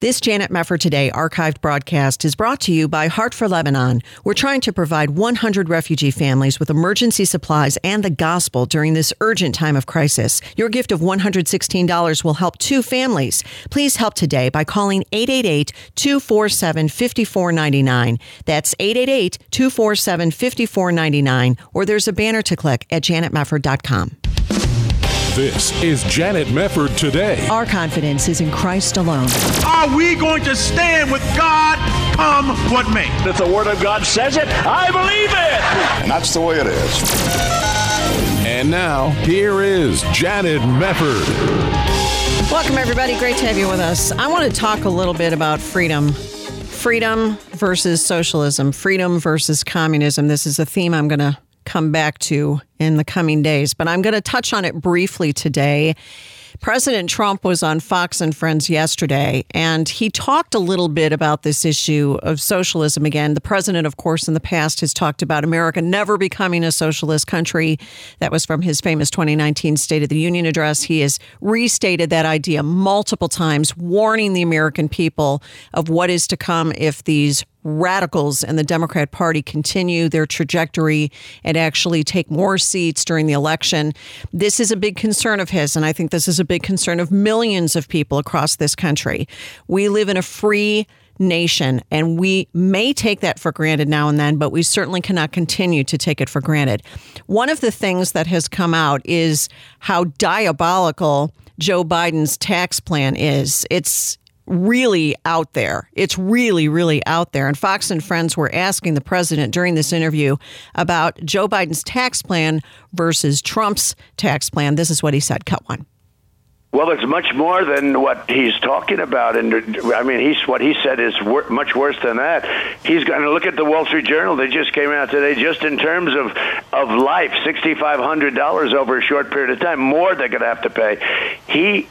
This Janet Mefford Today archived broadcast is brought to you by Heart for Lebanon. We're trying to provide 100 refugee families with emergency supplies and the gospel during this urgent time of crisis. Your gift of $116 will help two families. Please help today by calling 888 247 5499. That's 888 247 5499, or there's a banner to click at janetmefford.com. This is Janet Mefford today. Our confidence is in Christ alone. Are we going to stand with God come what may? If the Word of God says it, I believe it. And that's the way it is. And now, here is Janet Mefford. Welcome, everybody. Great to have you with us. I want to talk a little bit about freedom. Freedom versus socialism, freedom versus communism. This is a theme I'm going to come back to in the coming days, but I'm going to touch on it briefly today. President Trump was on Fox and Friends yesterday, and he talked a little bit about this issue of socialism again. The president, of course, in the past has talked about America never becoming a socialist country. That was from his famous 2019 State of the Union address. He has restated that idea multiple times, warning the American people of what is to come if these radicals and the Democrat Party continue their trajectory and actually take more seats during the election. This is a big concern of his, and I think this is a big concern of millions of people across this country. We live in a free nation, and we may take that for granted now and then, but we certainly cannot continue to take it for granted. One of the things that has come out is how diabolical Joe Biden's tax plan is. It's really out there. It's really, really out there. And Fox and Friends were asking the president during this interview about Joe Biden's tax plan versus Trump's tax plan. This is what he said. Cut one. Well, it's much more than what he's talking about, and I mean, he's what he said is wor- much worse than that. He's going to look at the Wall Street Journal. They just came out today, just in terms of of life, sixty five hundred dollars over a short period of time, more they're going to have to pay. He,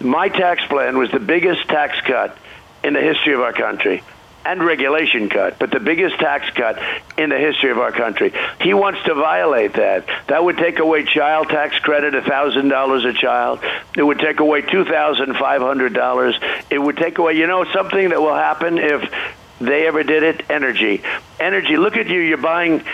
my tax plan was the biggest tax cut in the history of our country and regulation cut, but the biggest tax cut in the history of our country. He wants to violate that. That would take away child tax credit, $1,000 a child. It would take away $2,500. It would take away, you know, something that will happen if they ever did it? Energy. Energy. Look at you. You're buying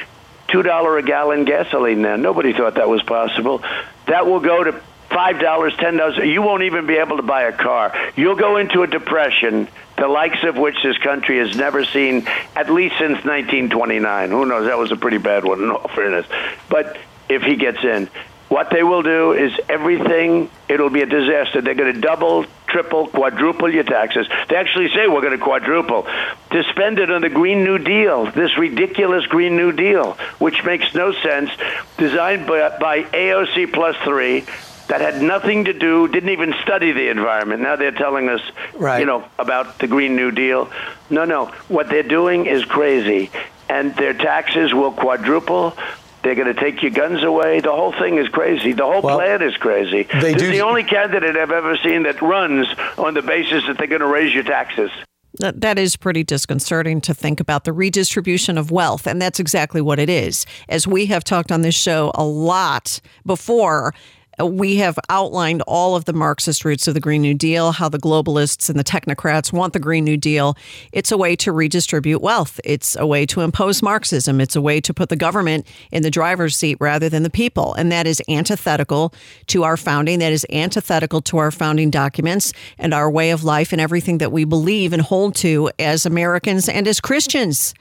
$2 a gallon gasoline now. Nobody thought that was possible. That will go to five dollars, ten dollars. You won't even be able to buy a car. You'll go into a depression the likes of which this country has never seen, at least since 1929. Who knows? That was a pretty bad one, in all fairness. But if he gets in, what they will do is everything, it'll be a disaster. They're going to double, triple, quadruple your taxes. They actually say we're going to quadruple. To spend it on the Green New Deal, this ridiculous Green New Deal, which makes no sense, designed by, by AOC plus three, that had nothing to do, didn't even study the environment. Now they're telling us, right. you know, about the Green New Deal. No, no. What they're doing is crazy. And their taxes will quadruple. They're going to take your guns away. The whole thing is crazy. The whole well, plan is crazy. They this do... is the only candidate I've ever seen that runs on the basis that they're going to raise your taxes. That is pretty disconcerting to think about the redistribution of wealth. And that's exactly what it is. As we have talked on this show a lot before, we have outlined all of the Marxist roots of the Green New Deal, how the globalists and the technocrats want the Green New Deal. It's a way to redistribute wealth. It's a way to impose Marxism. It's a way to put the government in the driver's seat rather than the people. And that is antithetical to our founding. That is antithetical to our founding documents and our way of life and everything that we believe and hold to as Americans and as Christians.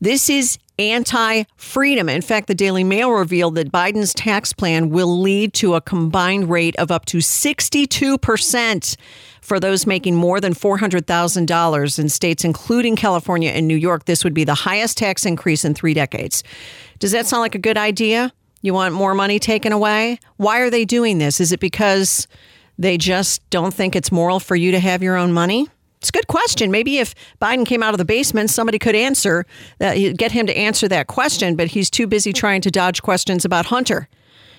This is anti freedom. In fact, the Daily Mail revealed that Biden's tax plan will lead to a combined rate of up to 62% for those making more than $400,000 in states, including California and New York. This would be the highest tax increase in three decades. Does that sound like a good idea? You want more money taken away? Why are they doing this? Is it because they just don't think it's moral for you to have your own money? It's a good question. Maybe if Biden came out of the basement, somebody could answer that, get him to answer that question, but he's too busy trying to dodge questions about Hunter.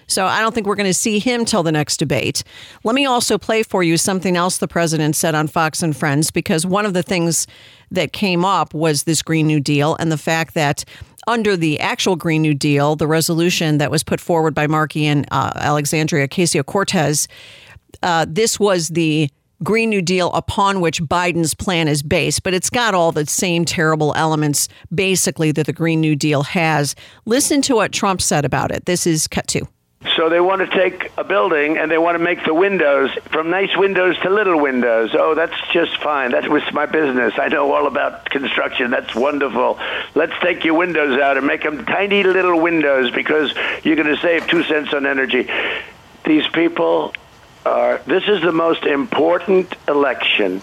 So I don't think we're going to see him till the next debate. Let me also play for you something else the president said on Fox and Friends, because one of the things that came up was this Green New Deal and the fact that under the actual Green New Deal, the resolution that was put forward by Markey and uh, Alexandria Ocasio Cortez, uh, this was the Green New Deal upon which Biden's plan is based, but it's got all the same terrible elements basically that the Green New Deal has. Listen to what Trump said about it. This is cut two. So they want to take a building and they want to make the windows from nice windows to little windows. Oh, that's just fine. That was my business. I know all about construction. That's wonderful. Let's take your windows out and make them tiny little windows because you're going to save two cents on energy. These people are, this is the most important election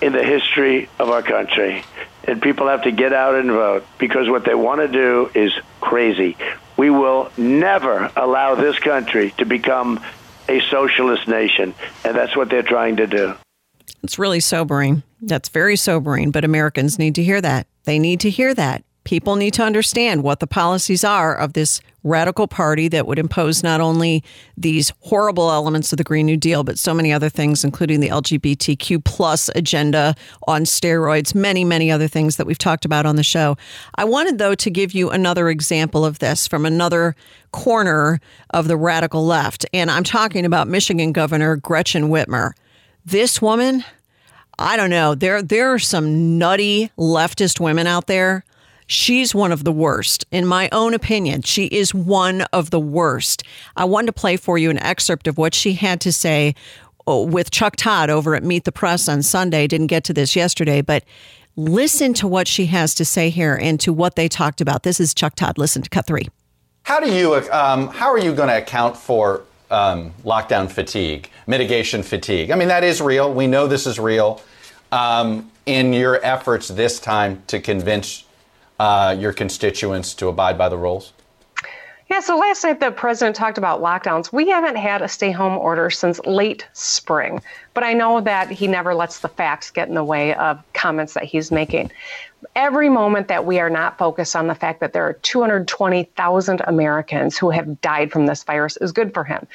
in the history of our country. And people have to get out and vote because what they want to do is crazy. We will never allow this country to become a socialist nation, and that's what they're trying to do. It's really sobering. That's very sobering, but Americans need to hear that. They need to hear that people need to understand what the policies are of this radical party that would impose not only these horrible elements of the Green New Deal, but so many other things, including the LGBTQ plus agenda on steroids, many, many other things that we've talked about on the show. I wanted, though, to give you another example of this from another corner of the radical left. And I'm talking about Michigan Governor Gretchen Whitmer. This woman, I don't know. There, there are some nutty leftist women out there She's one of the worst. In my own opinion, she is one of the worst. I wanted to play for you an excerpt of what she had to say uh, with Chuck Todd over at Meet the Press on Sunday. Didn't get to this yesterday, but listen to what she has to say here and to what they talked about. This is Chuck Todd. Listen to cut three. How do you um, how are you going to account for um, lockdown fatigue, mitigation fatigue? I mean, that is real. We know this is real. Um, in your efforts this time to convince uh, your constituents to abide by the rules? Yeah, so last night the president talked about lockdowns. We haven't had a stay home order since late spring, but I know that he never lets the facts get in the way of comments that he's making every moment that we are not focused on the fact that there are 220,000 Americans who have died from this virus is good for him.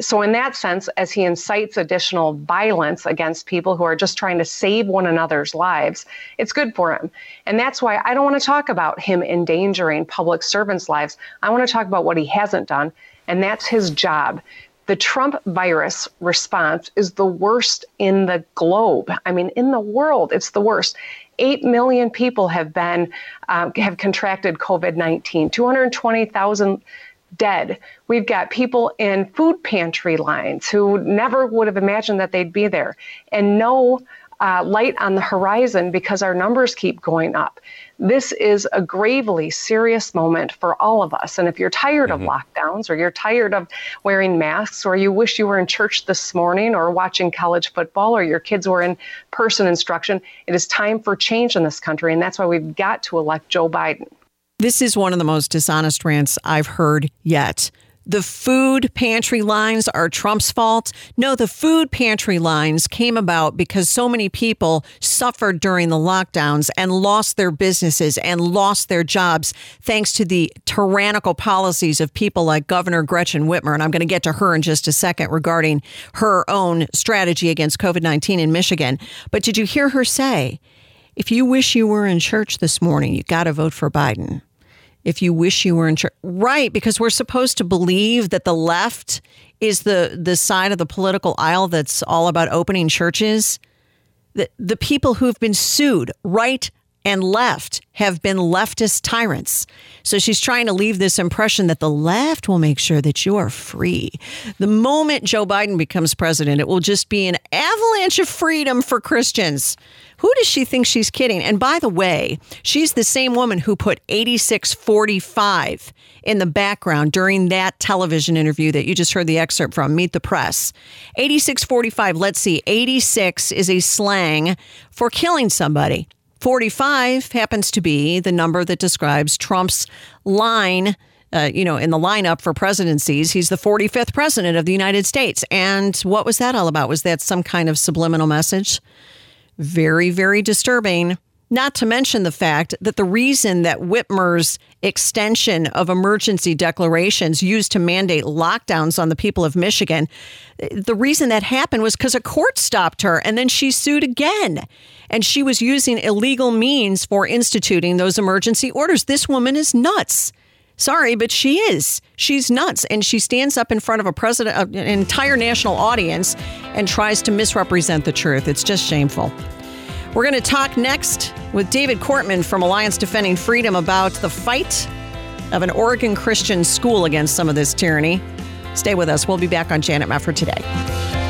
So, in that sense, as he incites additional violence against people who are just trying to save one another's lives, it's good for him. And that's why I don't want to talk about him endangering public servants' lives. I want to talk about what he hasn't done, and that's his job the Trump virus response is the worst in the globe. I mean, in the world, it's the worst. 8 million people have been uh, have contracted COVID-19. 220,000 dead. We've got people in food pantry lines who never would have imagined that they'd be there, and no uh, light on the horizon because our numbers keep going up. This is a gravely serious moment for all of us. And if you're tired mm-hmm. of lockdowns or you're tired of wearing masks or you wish you were in church this morning or watching college football or your kids were in person instruction, it is time for change in this country. And that's why we've got to elect Joe Biden. This is one of the most dishonest rants I've heard yet the food pantry lines are Trump's fault. No, the food pantry lines came about because so many people suffered during the lockdowns and lost their businesses and lost their jobs thanks to the tyrannical policies of people like Governor Gretchen Whitmer. And I'm going to get to her in just a second regarding her own strategy against COVID 19 in Michigan. But did you hear her say, if you wish you were in church this morning, you got to vote for Biden? If you wish you were in church. Right, because we're supposed to believe that the left is the the side of the political aisle that's all about opening churches. The the people who've been sued, right and left have been leftist tyrants. So she's trying to leave this impression that the left will make sure that you are free. The moment Joe Biden becomes president, it will just be an avalanche of freedom for Christians. Who does she think she's kidding? And by the way, she's the same woman who put 8645 in the background during that television interview that you just heard the excerpt from, Meet the Press. 8645, let's see, 86 is a slang for killing somebody. 45 happens to be the number that describes Trump's line. Uh, you know, in the lineup for presidencies, he's the 45th president of the United States. And what was that all about? Was that some kind of subliminal message? Very, very disturbing. Not to mention the fact that the reason that Whitmer's extension of emergency declarations used to mandate lockdowns on the people of Michigan, the reason that happened was because a court stopped her and then she sued again. And she was using illegal means for instituting those emergency orders. This woman is nuts. Sorry, but she is. She's nuts. And she stands up in front of a president, an entire national audience, and tries to misrepresent the truth. It's just shameful. We're going to talk next with David Cortman from Alliance Defending Freedom about the fight of an Oregon Christian school against some of this tyranny. Stay with us. We'll be back on Janet Mefford today.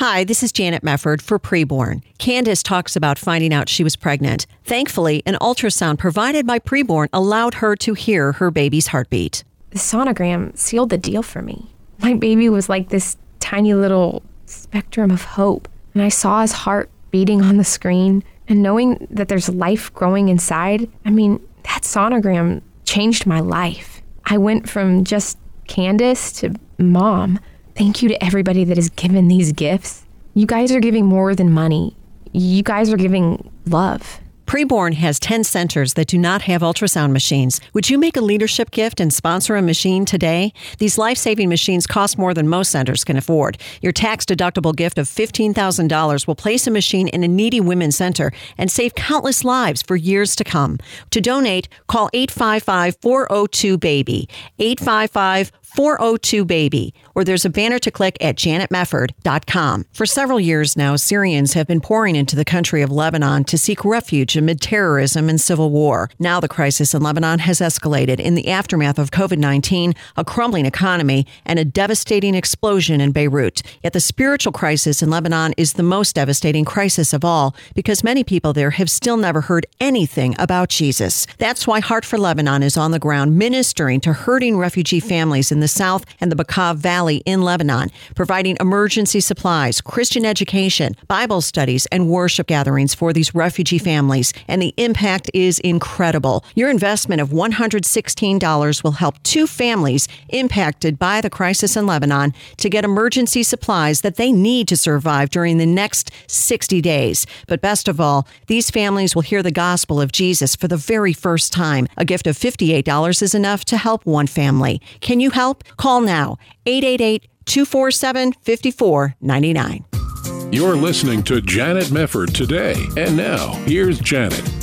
Hi, this is Janet Mefford for Preborn. Candace talks about finding out she was pregnant. Thankfully, an ultrasound provided by Preborn allowed her to hear her baby's heartbeat. The sonogram sealed the deal for me. My baby was like this tiny little spectrum of hope, and I saw his heart beating on the screen. And knowing that there's life growing inside, I mean, that sonogram changed my life. I went from just Candace to mom. Thank you to everybody that has given these gifts. You guys are giving more than money. You guys are giving love. Preborn has 10 centers that do not have ultrasound machines. Would you make a leadership gift and sponsor a machine today? These life saving machines cost more than most centers can afford. Your tax deductible gift of $15,000 will place a machine in a needy women's center and save countless lives for years to come. To donate, call 855 402 BABY. 855 402 Baby, or there's a banner to click at janetmefford.com. For several years now, Syrians have been pouring into the country of Lebanon to seek refuge amid terrorism and civil war. Now the crisis in Lebanon has escalated in the aftermath of COVID 19, a crumbling economy, and a devastating explosion in Beirut. Yet the spiritual crisis in Lebanon is the most devastating crisis of all because many people there have still never heard anything about Jesus. That's why Heart for Lebanon is on the ground ministering to hurting refugee families in the south and the Bekaa Valley in Lebanon, providing emergency supplies, Christian education, Bible studies, and worship gatherings for these refugee families. And the impact is incredible. Your investment of $116 will help two families impacted by the crisis in Lebanon to get emergency supplies that they need to survive during the next 60 days. But best of all, these families will hear the gospel of Jesus for the very first time. A gift of $58 is enough to help one family. Can you help? Call now 888 247 5499. You're listening to Janet Mefford today. And now, here's Janet.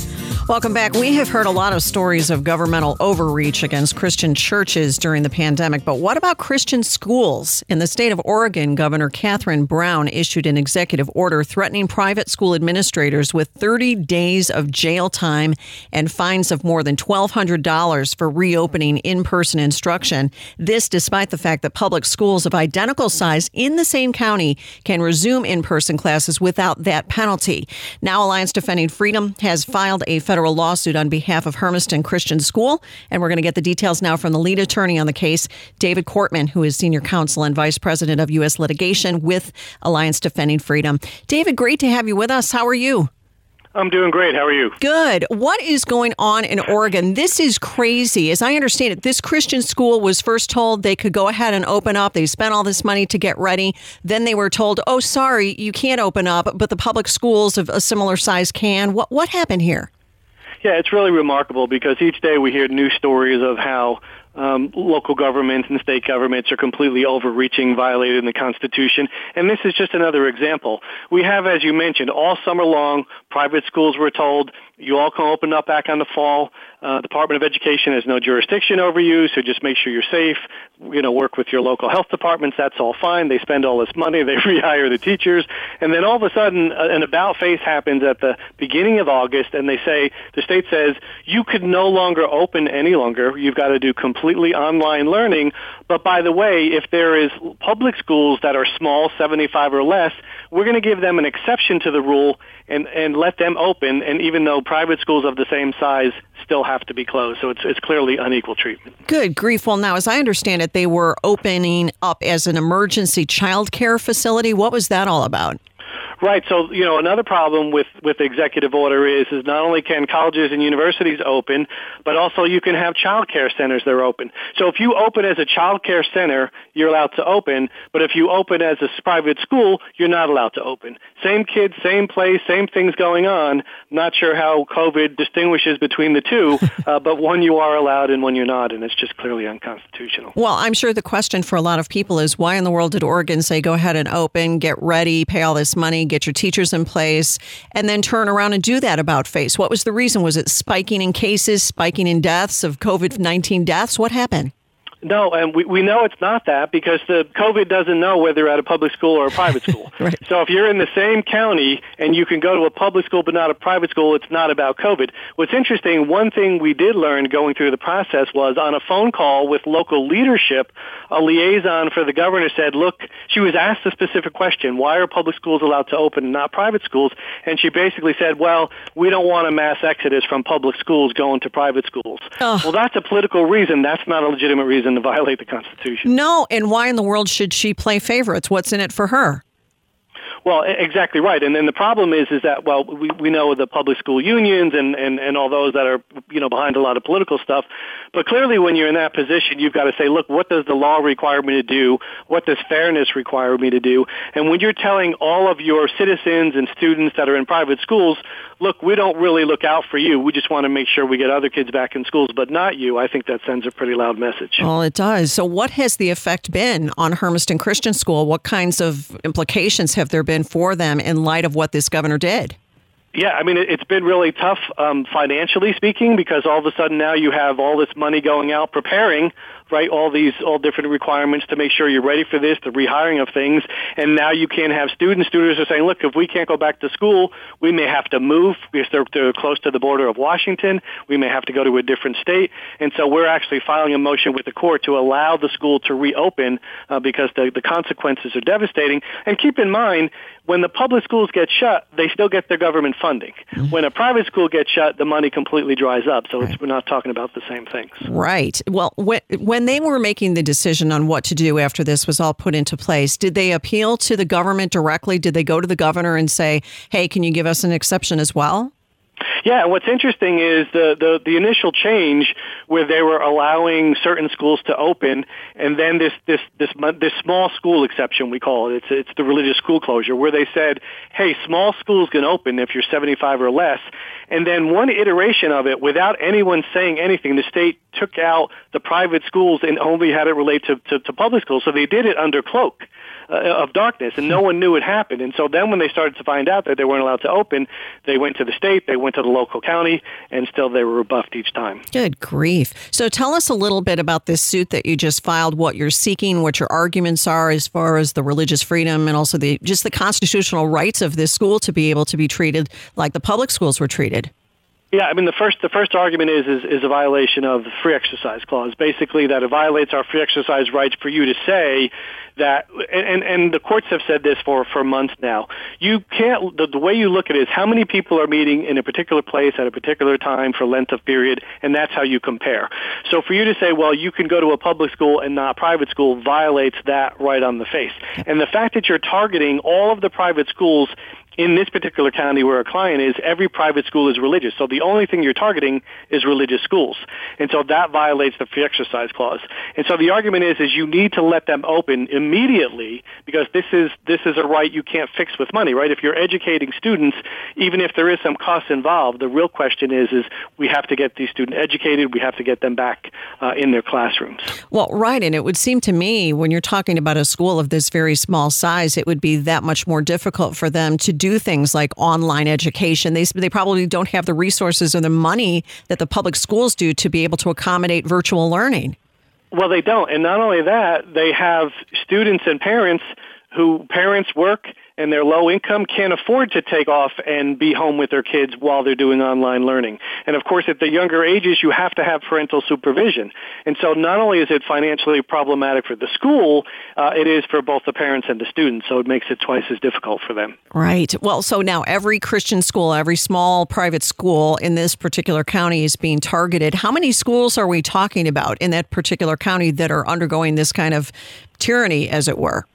Welcome back. We have heard a lot of stories of governmental overreach against Christian churches during the pandemic, but what about Christian schools? In the state of Oregon, Governor Catherine Brown issued an executive order threatening private school administrators with 30 days of jail time and fines of more than $1,200 for reopening in person instruction. This despite the fact that public schools of identical size in the same county can resume in person classes without that penalty. Now, Alliance Defending Freedom has filed a federal lawsuit on behalf of Hermiston Christian School. And we're going to get the details now from the lead attorney on the case, David Cortman, who is senior counsel and vice president of U.S. litigation with Alliance Defending Freedom. David, great to have you with us. How are you? I'm doing great. How are you? Good. What is going on in Oregon? This is crazy. As I understand it, this Christian school was first told they could go ahead and open up. They spent all this money to get ready. Then they were told, "Oh, sorry, you can't open up, but the public schools of a similar size can." What what happened here? Yeah, it's really remarkable because each day we hear new stories of how um, local governments and state governments are completely overreaching, violating the Constitution. And this is just another example. We have, as you mentioned, all summer long, private schools were told, you all can open up back on the fall. Uh, Department of Education has no jurisdiction over you, so just make sure you're safe. You know, work with your local health departments. That's all fine. They spend all this money. They rehire the teachers, and then all of a sudden, uh, an about face happens at the beginning of August, and they say the state says you could no longer open any longer. You've got to do completely online learning. But by the way, if there is public schools that are small, 75 or less, we're going to give them an exception to the rule and and let them open. And even though private schools of the same size still have to be closed, so it's it's clearly unequal treatment. Good grief! Well, now as I understand it, they were opening up as an emergency child care facility. What was that all about? Right. So, you know, another problem with, with the executive order is, is not only can colleges and universities open, but also you can have child care centers that are open. So if you open as a child care center, you're allowed to open, but if you open as a private school, you're not allowed to open. Same kids, same place, same things going on. Not sure how COVID distinguishes between the two, uh, but one you are allowed and one you're not, and it's just clearly unconstitutional. Well, I'm sure the question for a lot of people is why in the world did Oregon say go ahead and open, get ready, pay all this money, get your teachers in place, and then turn around and do that about face? What was the reason? Was it spiking in cases, spiking in deaths of COVID 19 deaths? What happened? No, and we, we know it's not that because the COVID doesn't know whether you're at a public school or a private school. right. So if you're in the same county and you can go to a public school but not a private school, it's not about COVID. What's interesting, one thing we did learn going through the process was on a phone call with local leadership, a liaison for the governor said, look, she was asked a specific question, why are public schools allowed to open and not private schools? And she basically said, well, we don't want a mass exodus from public schools going to private schools. Oh. Well, that's a political reason. That's not a legitimate reason to violate the Constitution. No, and why in the world should she play favorites? What's in it for her? Well, exactly right. And then the problem is, is that well, we we know the public school unions and and and all those that are you know behind a lot of political stuff. But clearly, when you're in that position, you've got to say, look, what does the law require me to do? What does fairness require me to do? And when you're telling all of your citizens and students that are in private schools, look, we don't really look out for you. We just want to make sure we get other kids back in schools, but not you. I think that sends a pretty loud message. Well, it does. So, what has the effect been on Hermiston Christian School? What kinds of implications have there been for them in light of what this governor did? Yeah, I mean, it- it's been really tough um, financially speaking because all of a sudden now you have all this money going out preparing, right, all these, all different requirements to make sure you're ready for this, the rehiring of things, and now you can't have students. Students are saying, look, if we can't go back to school, we may have to move because they're, they're close to the border of Washington. We may have to go to a different state. And so we're actually filing a motion with the court to allow the school to reopen uh, because the, the consequences are devastating. And keep in mind, when the public schools get shut, they still get their government funding. When a private school gets shut, the money completely dries up. So it's, we're not talking about the same things. Right. Well, when, when they were making the decision on what to do after this was all put into place, did they appeal to the government directly? Did they go to the governor and say, hey, can you give us an exception as well? Yeah, what's interesting is the, the, the initial change where they were allowing certain schools to open, and then this, this, this, this small school exception, we call it. It's, it's the religious school closure, where they said, hey, small schools can open if you're 75 or less. And then one iteration of it, without anyone saying anything, the state took out the private schools and only had it relate to, to, to public schools. So they did it under cloak uh, of darkness, and no one knew it happened. And so then when they started to find out that they weren't allowed to open, they went to the state, they went to the local county, and still they were rebuffed each time. Good grief. So tell us a little bit about this suit that you just filed, what you're seeking, what your arguments are as far as the religious freedom and also the just the constitutional rights of this school to be able to be treated like the public schools were treated. Yeah, I mean the first the first argument is is, is a violation of the free exercise clause. Basically, that it violates our free exercise rights for you to say that, and and the courts have said this for for months now. You can't the, the way you look at it is how many people are meeting in a particular place at a particular time for length of period, and that's how you compare. So for you to say, well, you can go to a public school and not private school, violates that right on the face. And the fact that you're targeting all of the private schools in this particular county where a client is, every private school is religious. So the only thing you're targeting is religious schools. And so that violates the free exercise clause. And so the argument is, is you need to let them open immediately because this is, this is a right you can't fix with money, right? If you're educating students, even if there is some cost involved, the real question is, is we have to get these students educated. We have to get them back uh, in their classrooms. Well, right. And it would seem to me when you're talking about a school of this very small size, it would be that much more difficult for them to do things like online education. They, they probably don't have the resources or the money that the public schools do to be able to accommodate virtual learning. Well, they don't. And not only that, they have students and parents who parents work and they're low income can't afford to take off and be home with their kids while they're doing online learning. And of course, at the younger ages, you have to have parental supervision. And so not only is it financially problematic for the school, uh, it is for both the parents and the students. So it makes it twice as difficult for them. Right. Well, so now every Christian school, every small private school in this particular county is being targeted. How many schools are we talking about in that particular county that are undergoing this kind of tyranny, as it were?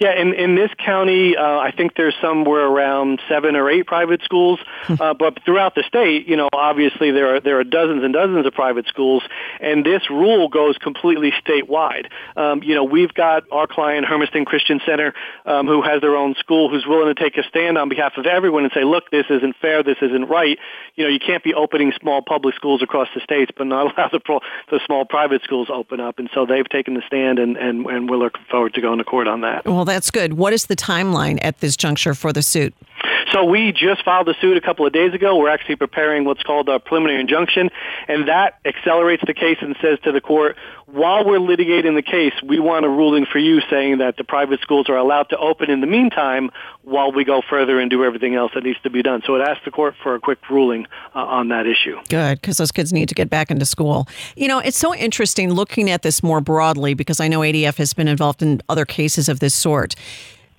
Yeah, in, in this county, uh, I think there's somewhere around seven or eight private schools. Uh, but throughout the state, you know, obviously there are there are dozens and dozens of private schools, and this rule goes completely statewide. Um, you know, we've got our client Hermiston Christian Center, um, who has their own school, who's willing to take a stand on behalf of everyone and say, look, this isn't fair, this isn't right. You know, you can't be opening small public schools across the states, but not allow the pro- the small private schools open up. And so they've taken the stand, and and, and we're looking forward to going to court on that. Well, that's good. What is the timeline at this juncture for the suit? So we just filed the suit a couple of days ago. We're actually preparing what's called a preliminary injunction, and that accelerates the case and says to the court, while we're litigating the case, we want a ruling for you saying that the private schools are allowed to open in the meantime while we go further and do everything else that needs to be done. So it asks the court for a quick ruling uh, on that issue. Good, because those kids need to get back into school. You know, it's so interesting looking at this more broadly because I know ADF has been involved in other cases of this sort.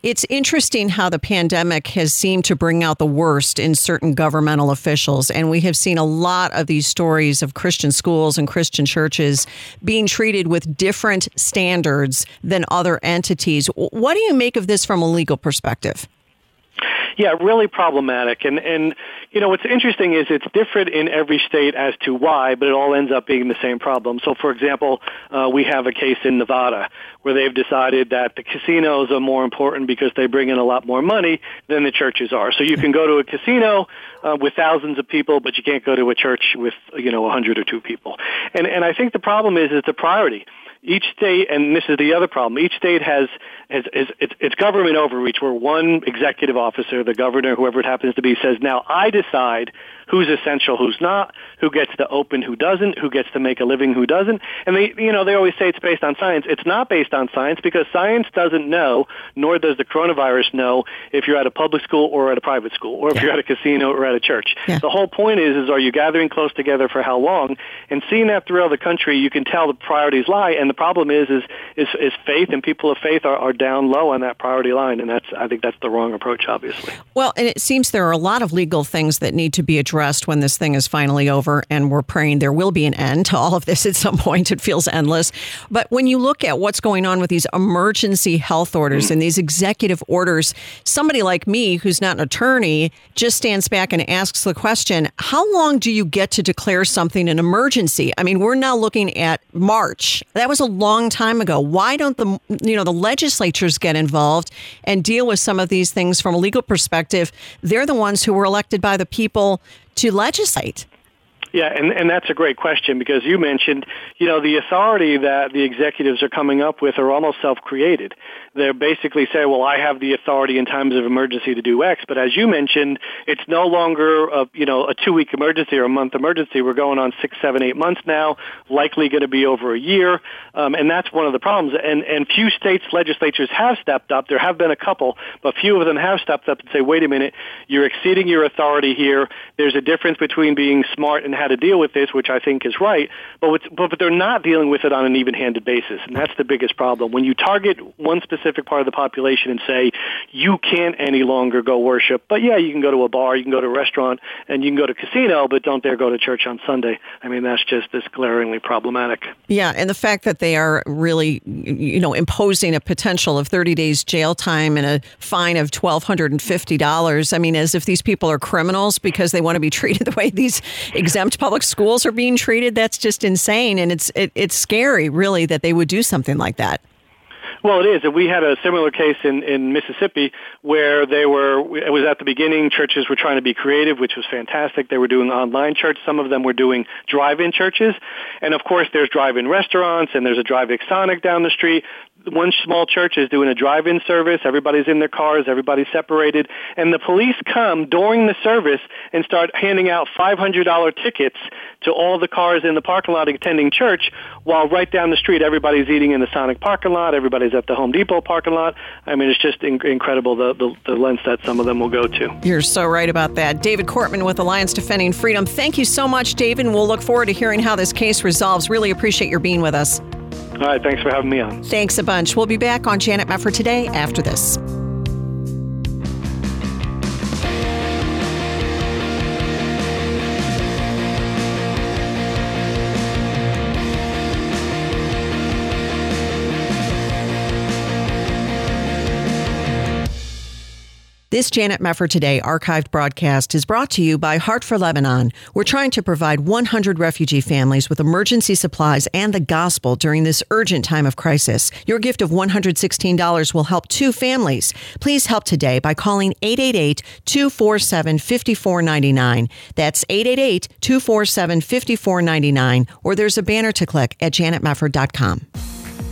It's interesting how the pandemic has seemed to bring out the worst in certain governmental officials. And we have seen a lot of these stories of Christian schools and Christian churches being treated with different standards than other entities. What do you make of this from a legal perspective? Yeah, really problematic. And and you know what's interesting is it's different in every state as to why, but it all ends up being the same problem. So, for example, uh, we have a case in Nevada where they've decided that the casinos are more important because they bring in a lot more money than the churches are. So you can go to a casino uh, with thousands of people, but you can't go to a church with you know a hundred or two people. And and I think the problem is it's a priority each state, and this is the other problem, each state has, has, has it's, it's government overreach. Where one executive officer, the governor, whoever it happens to be, says, now I decide who's essential, who's not, who gets to open, who doesn't, who gets to make a living, who doesn't. And they, you know, they always say it's based on science. It's not based on science because science doesn't know, nor does the coronavirus know if you're at a public school or at a private school, or if Yeah. you're at a casino or at a church. Yeah. The whole point is, is are you gathering close together for how long? And seeing that throughout the country, you can tell the priorities lie. And the problem is, is, is, is faith and people of faith are, are down low on that priority line. And that's, I think that's the wrong approach, obviously. Well, and it seems there are a lot of legal things that need to be addressed when this thing is finally over, and we're praying there will be an end to all of this at some point. It feels endless. But when you look at what's going on with these emergency health orders and these executive orders, somebody like me, who's not an attorney, just stands back and asks the question how long do you get to declare something an emergency? I mean, we're now looking at March. That was a long time ago. Why don't the you know the legislatures get involved and deal with some of these things from a legal perspective? They're the ones who were elected by the people to legislate. Yeah, and, and that's a great question because you mentioned, you know, the authority that the executives are coming up with are almost self-created. They're basically saying, well, I have the authority in times of emergency to do X, but as you mentioned, it's no longer, a, you know, a two-week emergency or a month emergency. We're going on six, seven, eight months now, likely going to be over a year, um, and that's one of the problems. And, and few states' legislatures have stepped up. There have been a couple, but few of them have stepped up and say, wait a minute, you're exceeding your authority here. There's a difference between being smart and how to deal with this, which I think is right, but, but, but they're not dealing with it on an even-handed basis, and that's the biggest problem. When you target one specific part of the population and say, you can't any longer go worship, but yeah, you can go to a bar, you can go to a restaurant, and you can go to a casino, but don't dare go to church on Sunday. I mean, that's just this glaringly problematic. Yeah, and the fact that they are really, you know, imposing a potential of 30 days jail time and a fine of $1,250. I mean, as if these people are criminals because they want to be treated the way these exempt public schools are being treated. That's just insane, and it's it, it's scary, really, that they would do something like that. Well, it is. We had a similar case in, in Mississippi where they were, it was at the beginning, churches were trying to be creative, which was fantastic. They were doing online church. Some of them were doing drive-in churches. And of course, there's drive-in restaurants and there's a drive-in Sonic down the street. One small church is doing a drive-in service. Everybody's in their cars. Everybody's separated. And the police come during the service and start handing out $500 tickets to all the cars in the parking lot attending church while right down the street everybody's eating in the Sonic parking lot. Everybody's at the Home Depot parking lot. I mean, it's just in- incredible the, the, the lengths that some of them will go to. You're so right about that. David Cortman with Alliance Defending Freedom. Thank you so much, David. We'll look forward to hearing how this case resolves. Really appreciate your being with us. All right, thanks for having me on. Thanks a bunch. We'll be back on Janet Mefford today after this. This Janet Mefford Today archived broadcast is brought to you by Heart for Lebanon. We're trying to provide 100 refugee families with emergency supplies and the gospel during this urgent time of crisis. Your gift of $116 will help two families. Please help today by calling 888 247 5499. That's 888 247 5499, or there's a banner to click at janetmefford.com.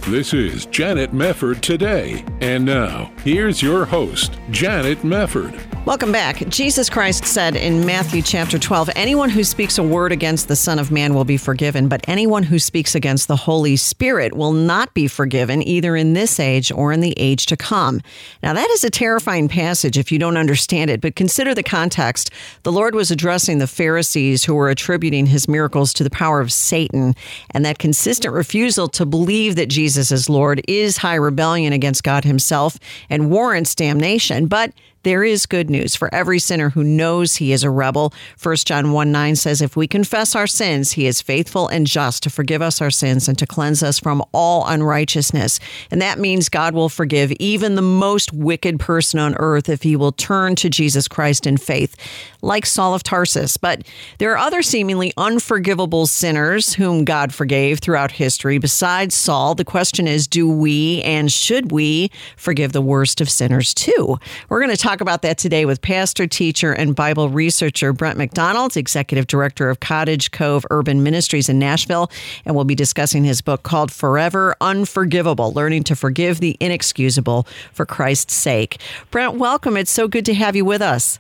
This is Janet Mefford today. And now, here's your host, Janet Mefford. Welcome back. Jesus Christ said in Matthew chapter 12 Anyone who speaks a word against the Son of Man will be forgiven, but anyone who speaks against the Holy Spirit will not be forgiven, either in this age or in the age to come. Now, that is a terrifying passage if you don't understand it, but consider the context. The Lord was addressing the Pharisees who were attributing his miracles to the power of Satan, and that consistent refusal to believe that Jesus is Lord is high rebellion against God himself and warrants damnation. But there is good news for every sinner who knows he is a rebel. 1 John 1 9 says, If we confess our sins, he is faithful and just to forgive us our sins and to cleanse us from all unrighteousness. And that means God will forgive even the most wicked person on earth if he will turn to Jesus Christ in faith, like Saul of Tarsus. But there are other seemingly unforgivable sinners whom God forgave throughout history besides Saul. The question is, do we and should we forgive the worst of sinners too? We're going to talk about that today with pastor, teacher, and Bible researcher Brent McDonald, executive director of Cottage Cove Urban Ministries in Nashville. And we'll be discussing his book called Forever Unforgivable Learning to Forgive the Inexcusable for Christ's Sake. Brent, welcome. It's so good to have you with us.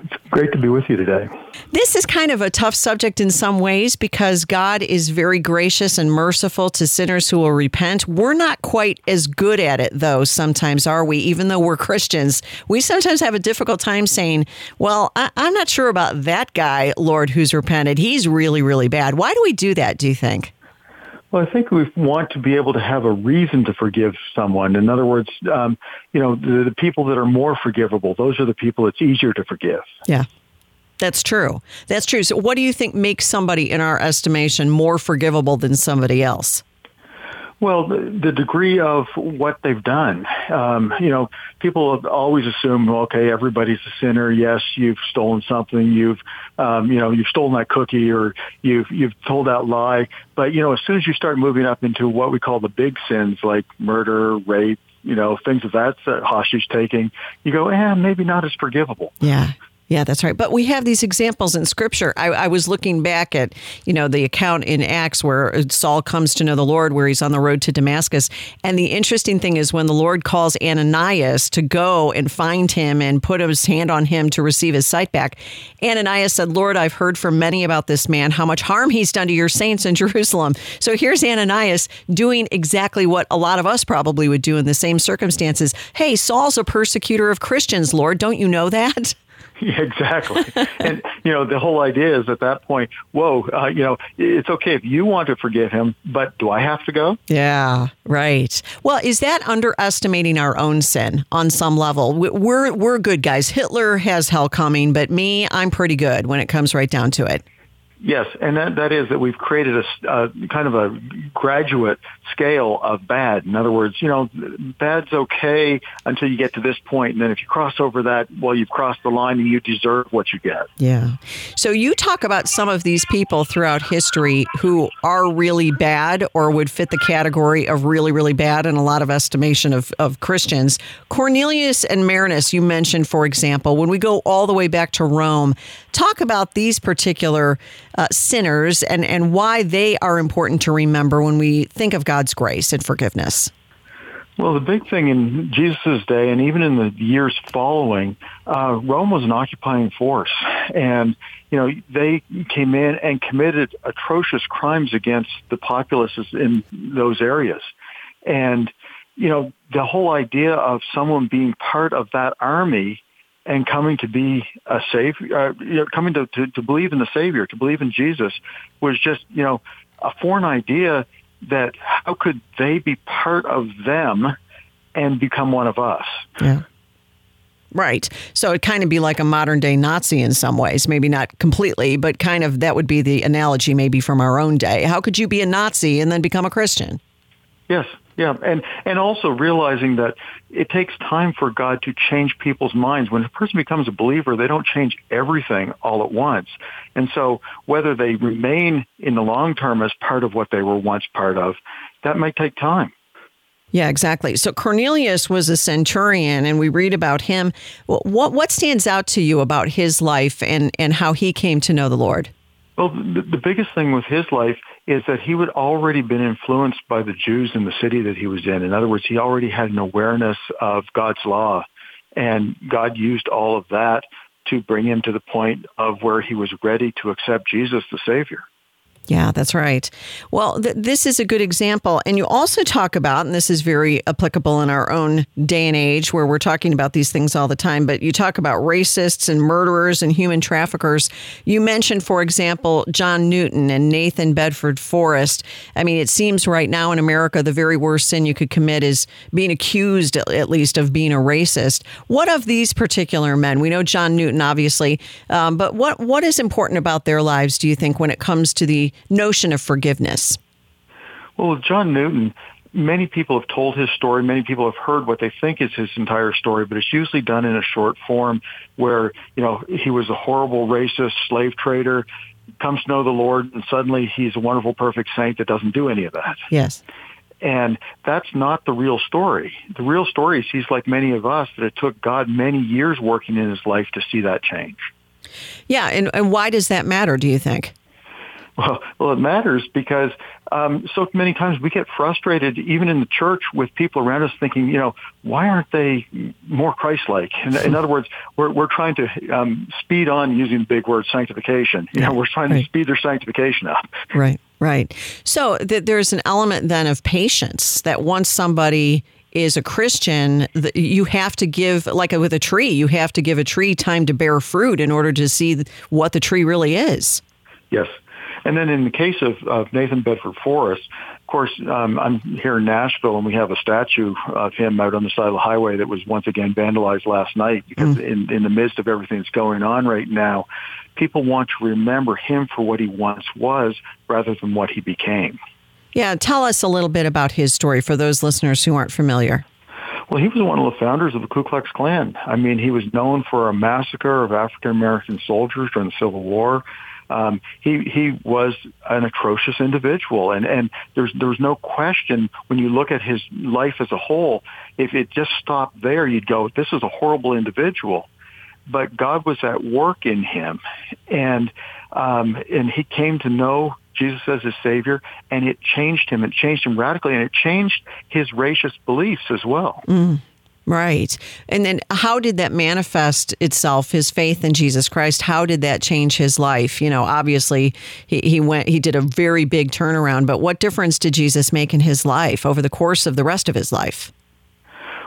It's great to be with you today. This is kind of a tough subject in some ways because God is very gracious and merciful to sinners who will repent. We're not quite as good at it, though, sometimes, are we? Even though we're Christians, we sometimes have a difficult time saying, Well, I- am not sure about that guy, Lord, who's repented. He's really, really bad. Why do we do that, do you think? Well, I think we want to be able to have a reason to forgive someone. In other words, um, you know, the, the people that are more forgivable, those are the people it's easier to forgive. Yeah. That's true. That's true. So, what do you think makes somebody, in our estimation, more forgivable than somebody else? Well, the, the degree of what they've done. Um, you know, people always assume, okay, everybody's a sinner. Yes, you've stolen something. You've, um, you know, you've stolen that cookie or you've you've told that lie. But you know, as soon as you start moving up into what we call the big sins, like murder, rape, you know, things of that uh, hostage taking, you go, eh, maybe not as forgivable. Yeah. Yeah, that's right. But we have these examples in Scripture. I, I, was looking back at, you know, the account in Acts where Saul comes to know the Lord, where he's on the road to Damascus. And the interesting thing is when the Lord calls Ananias to go and find him and put his hand on him to receive his sight back, Ananias said, Lord, I've heard from many about this man, how much harm he's done to your saints in Jerusalem. So here's Ananias doing exactly what a lot of us probably would do in the same circumstances. Hey, Saul's a persecutor of Christians, Lord. Don't you know that? Exactly. and you know, the whole idea is at that point, whoa, uh, you know, it's okay if you want to forgive him, but do I have to go? Yeah, right. Well, is that underestimating our own sin on some level? We're we're good guys. Hitler has hell coming, but me, I'm pretty good when it comes right down to it. Yes, and that, that is that we've created a, kind of a graduate scale of bad. In other words, you know, bad's okay until you get to this point, and then if you cross over that, well, you've crossed the line and you deserve what you get. Yeah. So you talk about some of these people throughout history who are really bad or would fit the category of really, really bad in a lot of estimation of, of Christians. Cornelius and Marinus, you mentioned, for example, when we go all the way back to Rome, talk about these particular uh, sinners and, and why they are important to remember when we think of God's grace and forgiveness. Well, the big thing in Jesus' day, and even in the years following, uh, Rome was an occupying force, and you know they came in and committed atrocious crimes against the populaces in those areas, and you know the whole idea of someone being part of that army and coming to be a savior, uh, you know, coming to, to, to believe in the Savior, to believe in Jesus, was just you know a foreign idea that how could they be part of them and become one of us? Yeah. Right. So it kind of be like a modern day Nazi in some ways, maybe not completely, but kind of that would be the analogy maybe from our own day. How could you be a Nazi and then become a Christian? Yes, Yeah, and and also realizing that it takes time for God to change people's minds. When a person becomes a believer, they don't change everything all at once. And so whether they remain in the long term as part of what they were once part of, that might take time. Yeah, exactly. So Cornelius was a centurion, and we read about him. What what stands out to you about his life and and how he came to know the Lord? Well, the, the biggest thing with his life is that he would already been influenced by the Jews in the city that he was in. In other words, he already had an awareness of God's law, and God used all of that to bring him to the point of where he was ready to accept Jesus the Savior. Yeah, that's right. Well, th- this is a good example. And you also talk about, and this is very applicable in our own day and age where we're talking about these things all the time, but you talk about racists and murderers and human traffickers. You mentioned, for example, John Newton and Nathan Bedford Forrest. I mean, it seems right now in America, the very worst sin you could commit is being accused, at least, of being a racist. What of these particular men? We know John Newton, obviously, um, but what, what is important about their lives, do you think, when it comes to the notion of forgiveness? Well, John Newton, many people have told his story. Many people have heard what they think is his entire story, but it's usually done in a short form where, you know, he was a horrible racist slave trader, comes to know the Lord, and suddenly he's a wonderful, perfect saint that doesn't do any of that. Yes. And that's not the real story. The real story is he's like many of us that it took God many years working in his life to see that change. Yeah, and, and why does that matter, do you think? Well, well, it matters because um, so many times we get frustrated, even in the church, with people around us thinking, you know, why aren't they more Christ-like? In, in other words, we're we're trying to um, speed on using the big word sanctification. You know, we're trying right. to speed their sanctification up. Right, right. So th- there's an element then of patience that once somebody is a Christian, you have to give, like with a tree, you have to give a tree time to bear fruit in order to see what the tree really is. Yes. And then in the case of, of Nathan Bedford Forrest, of course, um, I'm here in Nashville, and we have a statue of him out on the side of the highway that was once again vandalized last night because mm. in, in the midst of everything that's going on right now, people want to remember him for what he once was rather than what he became. Yeah, tell us a little bit about his story for those listeners who aren't familiar. Well, he was one of the founders of the Ku Klux Klan. I mean, he was known for a massacre of African American soldiers during the Civil War. Um, he he was an atrocious individual, and and there's there's no question when you look at his life as a whole. If it just stopped there, you'd go, "This is a horrible individual." But God was at work in him, and um, and he came to know Jesus as his Savior, and it changed him. It changed him radically, and it changed his racist beliefs as well. Mm. Right. And then how did that manifest itself, his faith in Jesus Christ? How did that change his life? You know, obviously he, he went he did a very big turnaround, but what difference did Jesus make in his life over the course of the rest of his life?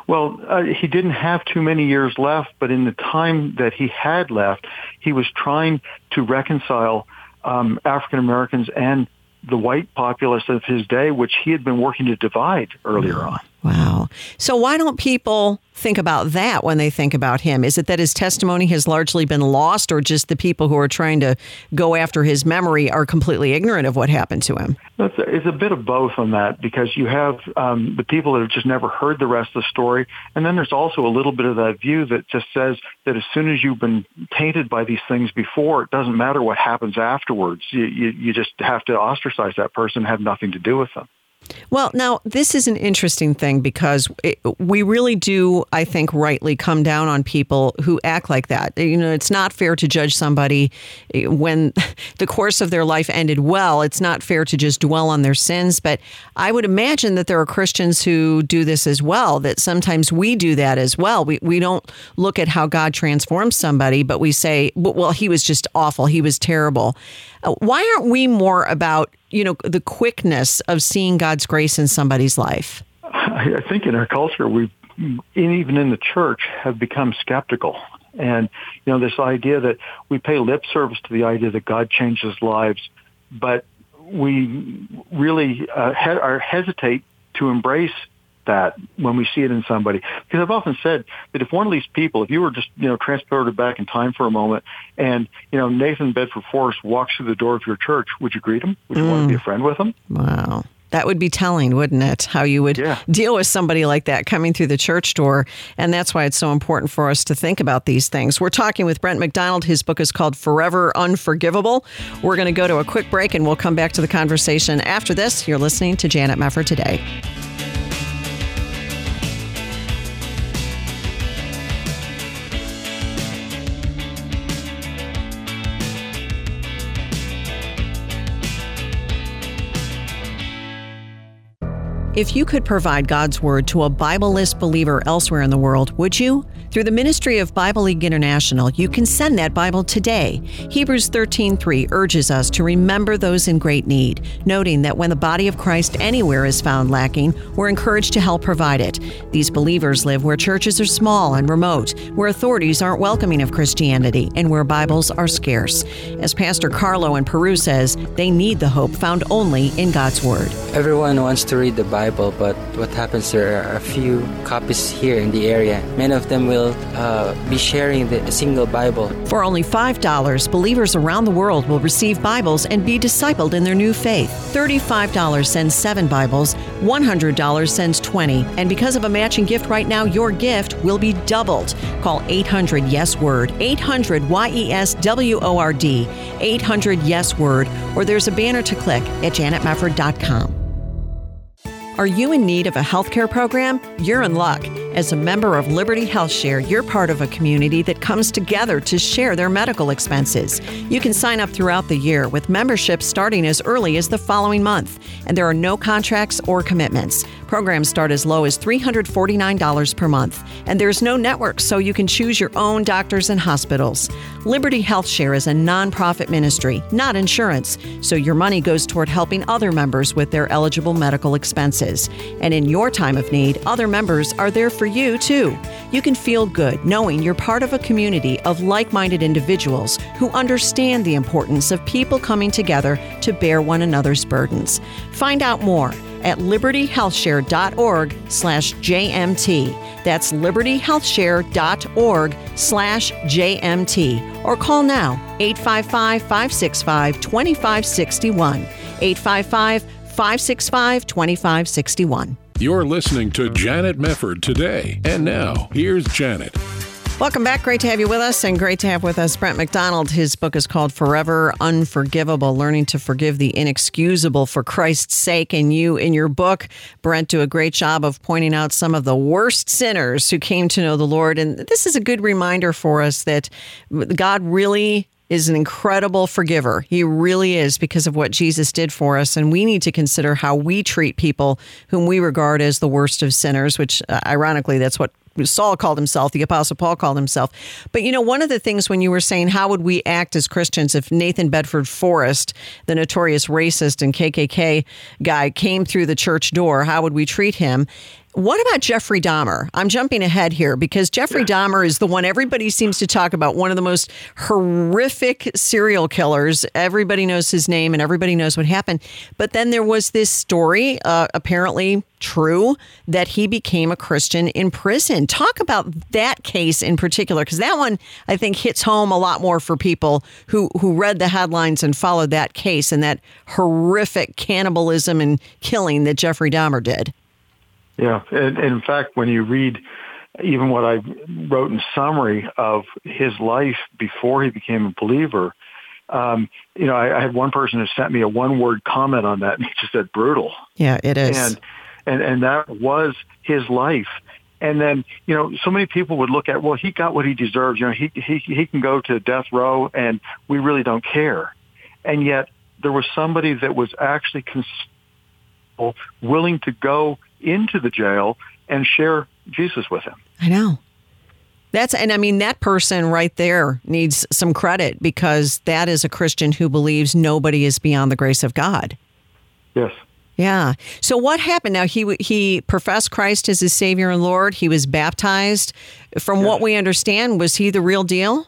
Well, uh, he didn't have too many years left, but in the time that he had left, he was trying to reconcile um, African Americans and the white populace of his day, which he had been working to divide earlier on. Wow. So, why don't people think about that when they think about him? Is it that his testimony has largely been lost, or just the people who are trying to go after his memory are completely ignorant of what happened to him? It's a, it's a bit of both on that because you have um, the people that have just never heard the rest of the story. And then there's also a little bit of that view that just says that as soon as you've been tainted by these things before, it doesn't matter what happens afterwards. You, you, you just have to ostracize that person, have nothing to do with them. Well, now this is an interesting thing because it, we really do, I think, rightly come down on people who act like that. You know, it's not fair to judge somebody eh, when the course of their life ended well. It's not fair to just dwell on their sins. But I would imagine that there are Christians who do this as well, that sometimes we do that as well. We, we don't look at how God transforms somebody, but we say, well, he was just awful. He was terrible. Uh, why aren't we more about you know the quickness of seeing God's grace in somebody's life? I think in our culture, we even in the church have become skeptical. And, you know, this idea that we pay lip service to the idea that God changes lives, but we really uh, he- are hesitate to embrace that when we see it in somebody. Because I've often said that if one of these people, if you were just, you know, transported back in time for a moment and, you know, Nathan Bedford Forrest walks through the door of your church, would you greet him? Would you mm. want to be a friend with him? Wow. That would be telling, wouldn't it? How you would Yeah. deal with somebody like that coming through the church door. And that's why it's so important for us to think about these things. We're talking with Brent McDonald. His book is called Forever Unforgivable. We're going to go to a quick break and we'll come back to the conversation after this. You're listening to Janet Mefford today. If you could provide God's Word to a Bibleless believer elsewhere in the world, would you? Through the ministry of Bible League International, you can send that Bible today. Hebrews 13:3 urges us to remember those in great need, noting that when the body of Christ anywhere is found lacking, we're encouraged to help provide it. These believers live where churches are small and remote, where authorities aren't welcoming of Christianity, and where Bibles are scarce. As Pastor Carlo in Peru says, they need the hope found only in God's Word. Everyone wants to read the Bible, but what happens there are a few copies here in the area. Many of them will uh, be sharing the single Bible. For only $5, believers around the world will receive Bibles and be discipled in their new faith. $35 sends seven Bibles, $100 sends 20. And because of a matching gift right now, your gift will be doubled. Call 800 Yes Word, 800 Y E S W O R D, 800 Yes Word, or there's a banner to click at janetmefford.com. Are you in need of a healthcare program? You're in luck. As a member of Liberty HealthShare, you're part of a community that comes together to share their medical expenses. You can sign up throughout the year with membership starting as early as the following month, and there are no contracts or commitments. Programs start as low as $349 per month, and there's no network, so you can choose your own doctors and hospitals. Liberty HealthShare is a nonprofit ministry, not insurance, so your money goes toward helping other members with their eligible medical expenses. And in your time of need, other members are there for you too. You can feel good knowing you're part of a community of like minded individuals who understand the importance of people coming together to bear one another's burdens. Find out more at libertyhealthshare.org slash JMT. That's libertyhealthshare.org slash JMT. Or call now 855 565 2561. 855 565 2561. You're listening to Janet Mefford today. And now, here's Janet. Welcome back. Great to have you with us, and great to have with us Brent McDonald. His book is called Forever Unforgivable Learning to Forgive the Inexcusable for Christ's Sake. And you, in your book, Brent, do a great job of pointing out some of the worst sinners who came to know the Lord. And this is a good reminder for us that God really is an incredible forgiver. He really is because of what Jesus did for us. And we need to consider how we treat people whom we regard as the worst of sinners, which uh, ironically, that's what Saul called himself, the Apostle Paul called himself. But you know, one of the things when you were saying, how would we act as Christians if Nathan Bedford Forrest, the notorious racist and KKK guy, came through the church door? How would we treat him? What about Jeffrey Dahmer? I'm jumping ahead here because Jeffrey Dahmer is the one everybody seems to talk about, one of the most horrific serial killers. Everybody knows his name and everybody knows what happened. But then there was this story, uh, apparently true, that he became a Christian in prison. Talk about that case in particular, because that one I think hits home a lot more for people who, who read the headlines and followed that case and that horrific cannibalism and killing that Jeffrey Dahmer did. Yeah, and, and in fact, when you read even what I wrote in summary of his life before he became a believer, um, you know, I, I had one person who sent me a one-word comment on that, and he just said brutal. Yeah, it is. And and and that was his life. And then, you know, so many people would look at, well, he got what he deserves. You know, he he he can go to death row, and we really don't care. And yet, there was somebody that was actually cons- willing to go into the jail and share Jesus with him. I know. That's and I mean that person right there needs some credit because that is a Christian who believes nobody is beyond the grace of God. Yes. Yeah. So what happened? Now he he professed Christ as his Savior and Lord. He was baptized. From what we understand, was he the real deal?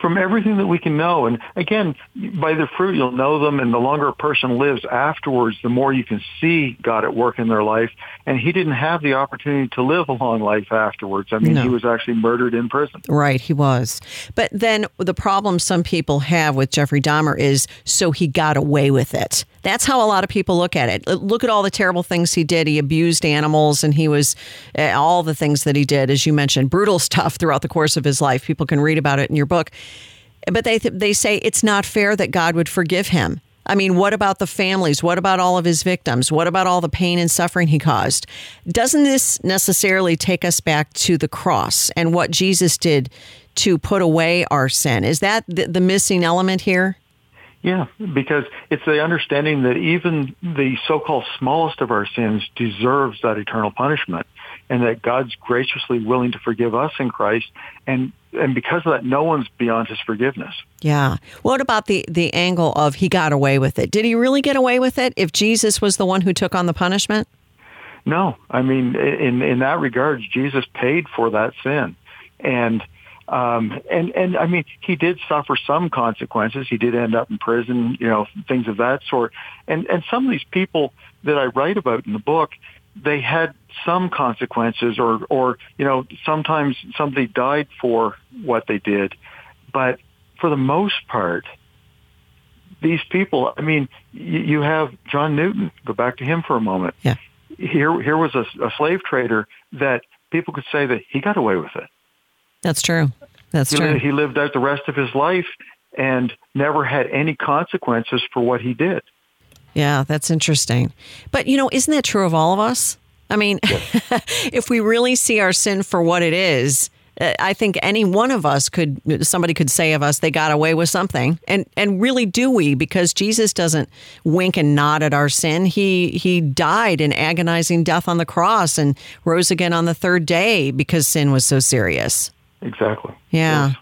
From everything that we can know. And again, by the fruit, you'll know them. And the longer a person lives afterwards, the more you can see God at work in their life. And he didn't have the opportunity to live a long life afterwards. I mean, No. he was actually murdered in prison. Right, he was. But then the problem some people have with Jeffrey Dahmer is so he got away with it. That's how a lot of people look at it. Look at all the terrible things he did. He abused animals and he was uh, all the things that he did, as you mentioned, brutal stuff throughout the course of his life. People can read about it in your book. But they, they say it's not fair that God would forgive him. I mean, what about the families? What about all of his victims? What about all the pain and suffering he caused? Doesn't this necessarily take us back to the cross and what Jesus did to put away our sin? Is that the, the missing element here? Yeah, because it's the understanding that even the so-called smallest of our sins deserves that eternal punishment and that God's graciously willing to forgive us in Christ and and because of that no one's beyond his forgiveness. Yeah. What about the the angle of he got away with it? Did he really get away with it if Jesus was the one who took on the punishment? No, I mean in in that regard Jesus paid for that sin. And um, and and I mean, he did suffer some consequences. He did end up in prison, you know, things of that sort. And and some of these people that I write about in the book, they had some consequences, or or you know, sometimes somebody died for what they did, but for the most part, these people. I mean, you, you have John Newton. Go back to him for a moment. Yeah. Here, here was a, a slave trader that people could say that he got away with it. That's true. That's he, true. Lived, he lived out the rest of his life and never had any consequences for what he did. Yeah, that's interesting. But, you know, isn't that true of all of us? I mean, if we really see our sin for what it is, uh, I think any one of us could somebody could say of us they got away with something. And and really do we because Jesus doesn't wink and nod at our sin. He he died an agonizing death on the cross and rose again on the third day because sin was so serious. Exactly. Yeah.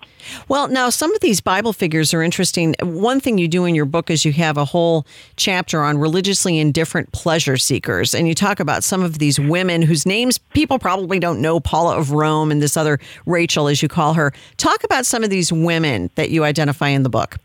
Well, now some of these Bible figures are interesting. One thing you do in your book is you have a whole chapter on religiously indifferent pleasure seekers. And you talk about some of these women whose names people probably don't know Paula of Rome and this other Rachel, as you call her. Talk about some of these women that you identify in the book.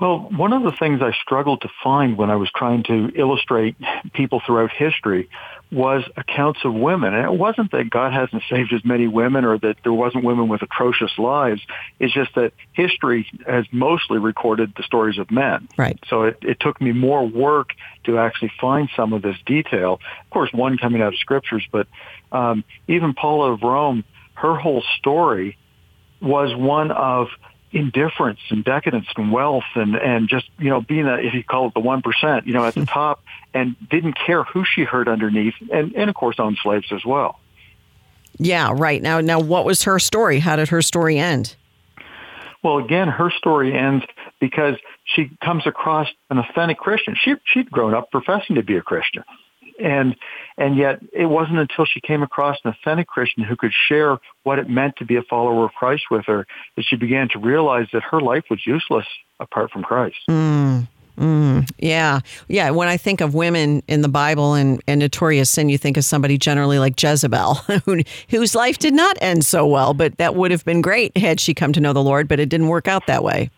Well, one of the things I struggled to find when I was trying to illustrate people throughout history was accounts of women. And it wasn't that God hasn't saved as many women or that there wasn't women with atrocious lives. It's just that history has mostly recorded the stories of men. Right. So it, it took me more work to actually find some of this detail. Of course, one coming out of scriptures, but um, even Paula of Rome, her whole story was one of indifference and decadence and wealth and and just you know being a if you call it the one percent you know at the top and didn't care who she hurt underneath and and of course owned slaves as well Yeah, right. Now now what was her story? How did her story end? well again her story ends because she comes across an authentic christian she she'd grown up professing to be a christian and and yet it wasn't until she came across an authentic Christian who could share what it meant to be a follower of Christ with her that she began to realize that her life was useless apart from Christ. Mm, mm, yeah. Yeah. When I think of women in the Bible and, and notorious sin, you think of somebody generally like Jezebel, who, whose life did not end so well, but that would have been great had she come to know the Lord, but it didn't work out that way.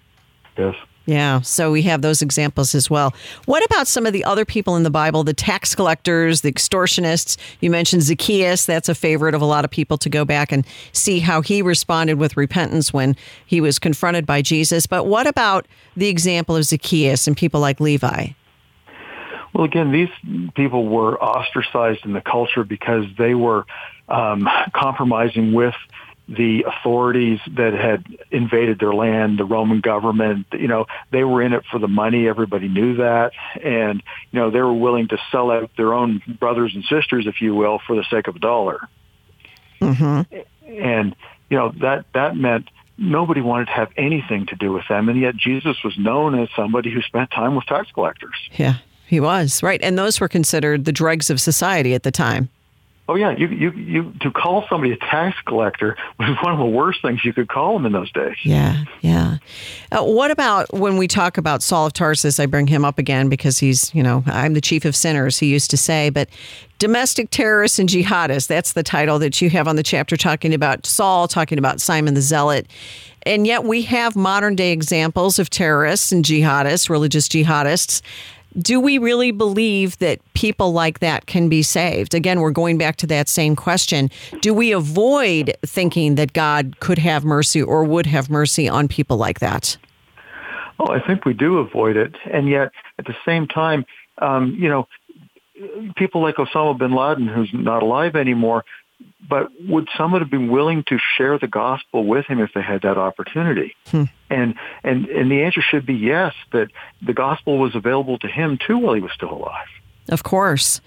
Yes. Yeah, so we have those examples as well. What about some of the other people in the Bible, the tax collectors, the extortionists? You mentioned Zacchaeus. That's a favorite of a lot of people to go back and see how he responded with repentance when he was confronted by Jesus. But what about the example of Zacchaeus and people like Levi? Well, again, these people were ostracized in the culture because they were um, compromising with the authorities that had invaded their land, the Roman government, you know, they were in it for the money. Everybody knew that. And, you know, they were willing to sell out their own brothers and sisters, if you will, for the sake of a dollar. Mm-hmm. And, you know, that, that meant nobody wanted to have anything to do with them. And yet Jesus was known as somebody who spent time with tax collectors. Yeah, he was, right. And those were considered the dregs of society at the time. Oh yeah, you you you to call somebody a tax collector was one of the worst things you could call them in those days. Yeah, yeah. Uh, what about when we talk about Saul of Tarsus? I bring him up again because he's, you know, I'm the chief of sinners. He used to say, but domestic terrorists and jihadists. That's the title that you have on the chapter, talking about Saul, talking about Simon the Zealot. And yet we have modern day examples of terrorists and jihadists, religious jihadists do we really believe that people like that can be saved? Again, we're going back to that same question. Do we avoid thinking that God could have mercy or would have mercy on people like that? Oh, I think we do avoid it. And yet, at the same time, um, you know, people like Osama bin Laden, who's not alive anymore, but would someone have been willing to share the gospel with him if they had that opportunity? Hmm. And and and the answer should be yes. That the gospel was available to him too while he was still alive. Of course.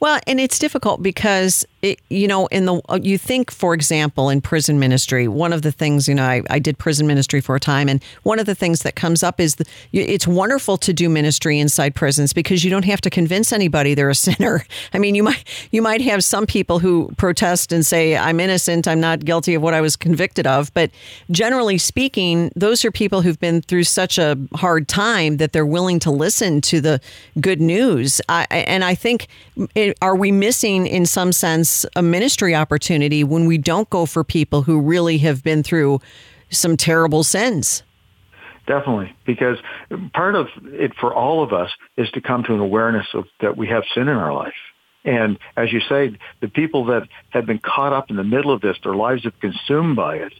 Well, and it's difficult because it, you know, in the you think, for example, in prison ministry, one of the things you know, I, I did prison ministry for a time, and one of the things that comes up is the, it's wonderful to do ministry inside prisons because you don't have to convince anybody they're a sinner. I mean, you might you might have some people who protest and say, "I'm innocent, I'm not guilty of what I was convicted of," but generally speaking, those are people who've been through such a hard time that they're willing to listen to the good news. I, and I think, are we missing in some sense a ministry opportunity when we don't go for people who really have been through some terrible sins? Definitely, because part of it for all of us is to come to an awareness of that we have sin in our life. And as you say, the people that have been caught up in the middle of this, their lives have consumed by it,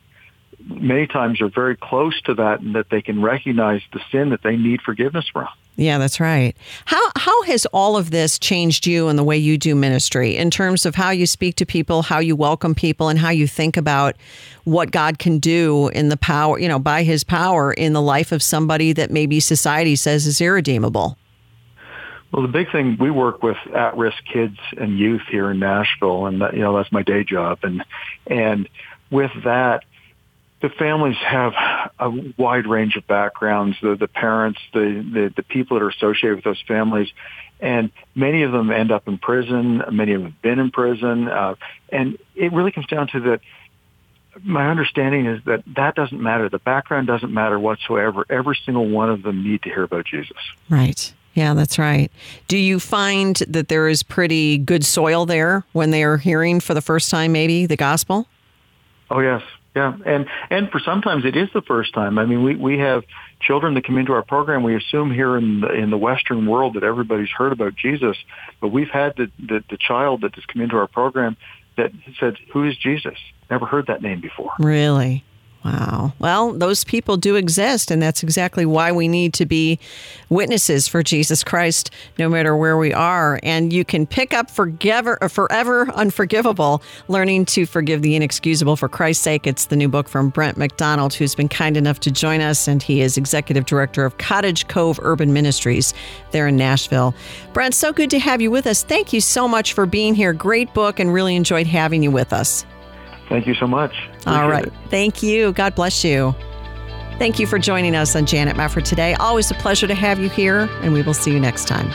many times are very close to that and that they can recognize the sin that they need forgiveness from. Yeah, that's right. How how has all of this changed you and the way you do ministry in terms of how you speak to people, how you welcome people and how you think about what God can do in the power, you know, by his power in the life of somebody that maybe society says is irredeemable? Well, the big thing we work with at-risk kids and youth here in Nashville and that, you know, that's my day job and and with that the families have a wide range of backgrounds, the, the parents, the, the, the people that are associated with those families. And many of them end up in prison. Many of them have been in prison. Uh, and it really comes down to that my understanding is that that doesn't matter. The background doesn't matter whatsoever. Every single one of them need to hear about Jesus. Right. Yeah, that's right. Do you find that there is pretty good soil there when they are hearing for the first time, maybe the gospel? Oh yes, yeah, and and for sometimes it is the first time. I mean, we we have children that come into our program. We assume here in the, in the Western world that everybody's heard about Jesus, but we've had the, the the child that has come into our program that said, "Who is Jesus?" Never heard that name before. Really? Wow. Well, those people do exist, and that's exactly why we need to be witnesses for Jesus Christ, no matter where we are. And you can pick up Forever, uh, Forever Unforgivable, Learning to Forgive the Inexcusable for Christ's Sake. It's the new book from Brent McDonald, who's been kind enough to join us, and he is executive director of Cottage Cove Urban Ministries there in Nashville. Brent, so good to have you with us. Thank you so much for being here. Great book, and really enjoyed having you with us. Thank you so much. Appreciate All right. It. Thank you. God bless you. Thank you for joining us on Janet Mefford today. Always a pleasure to have you here, and we will see you next time.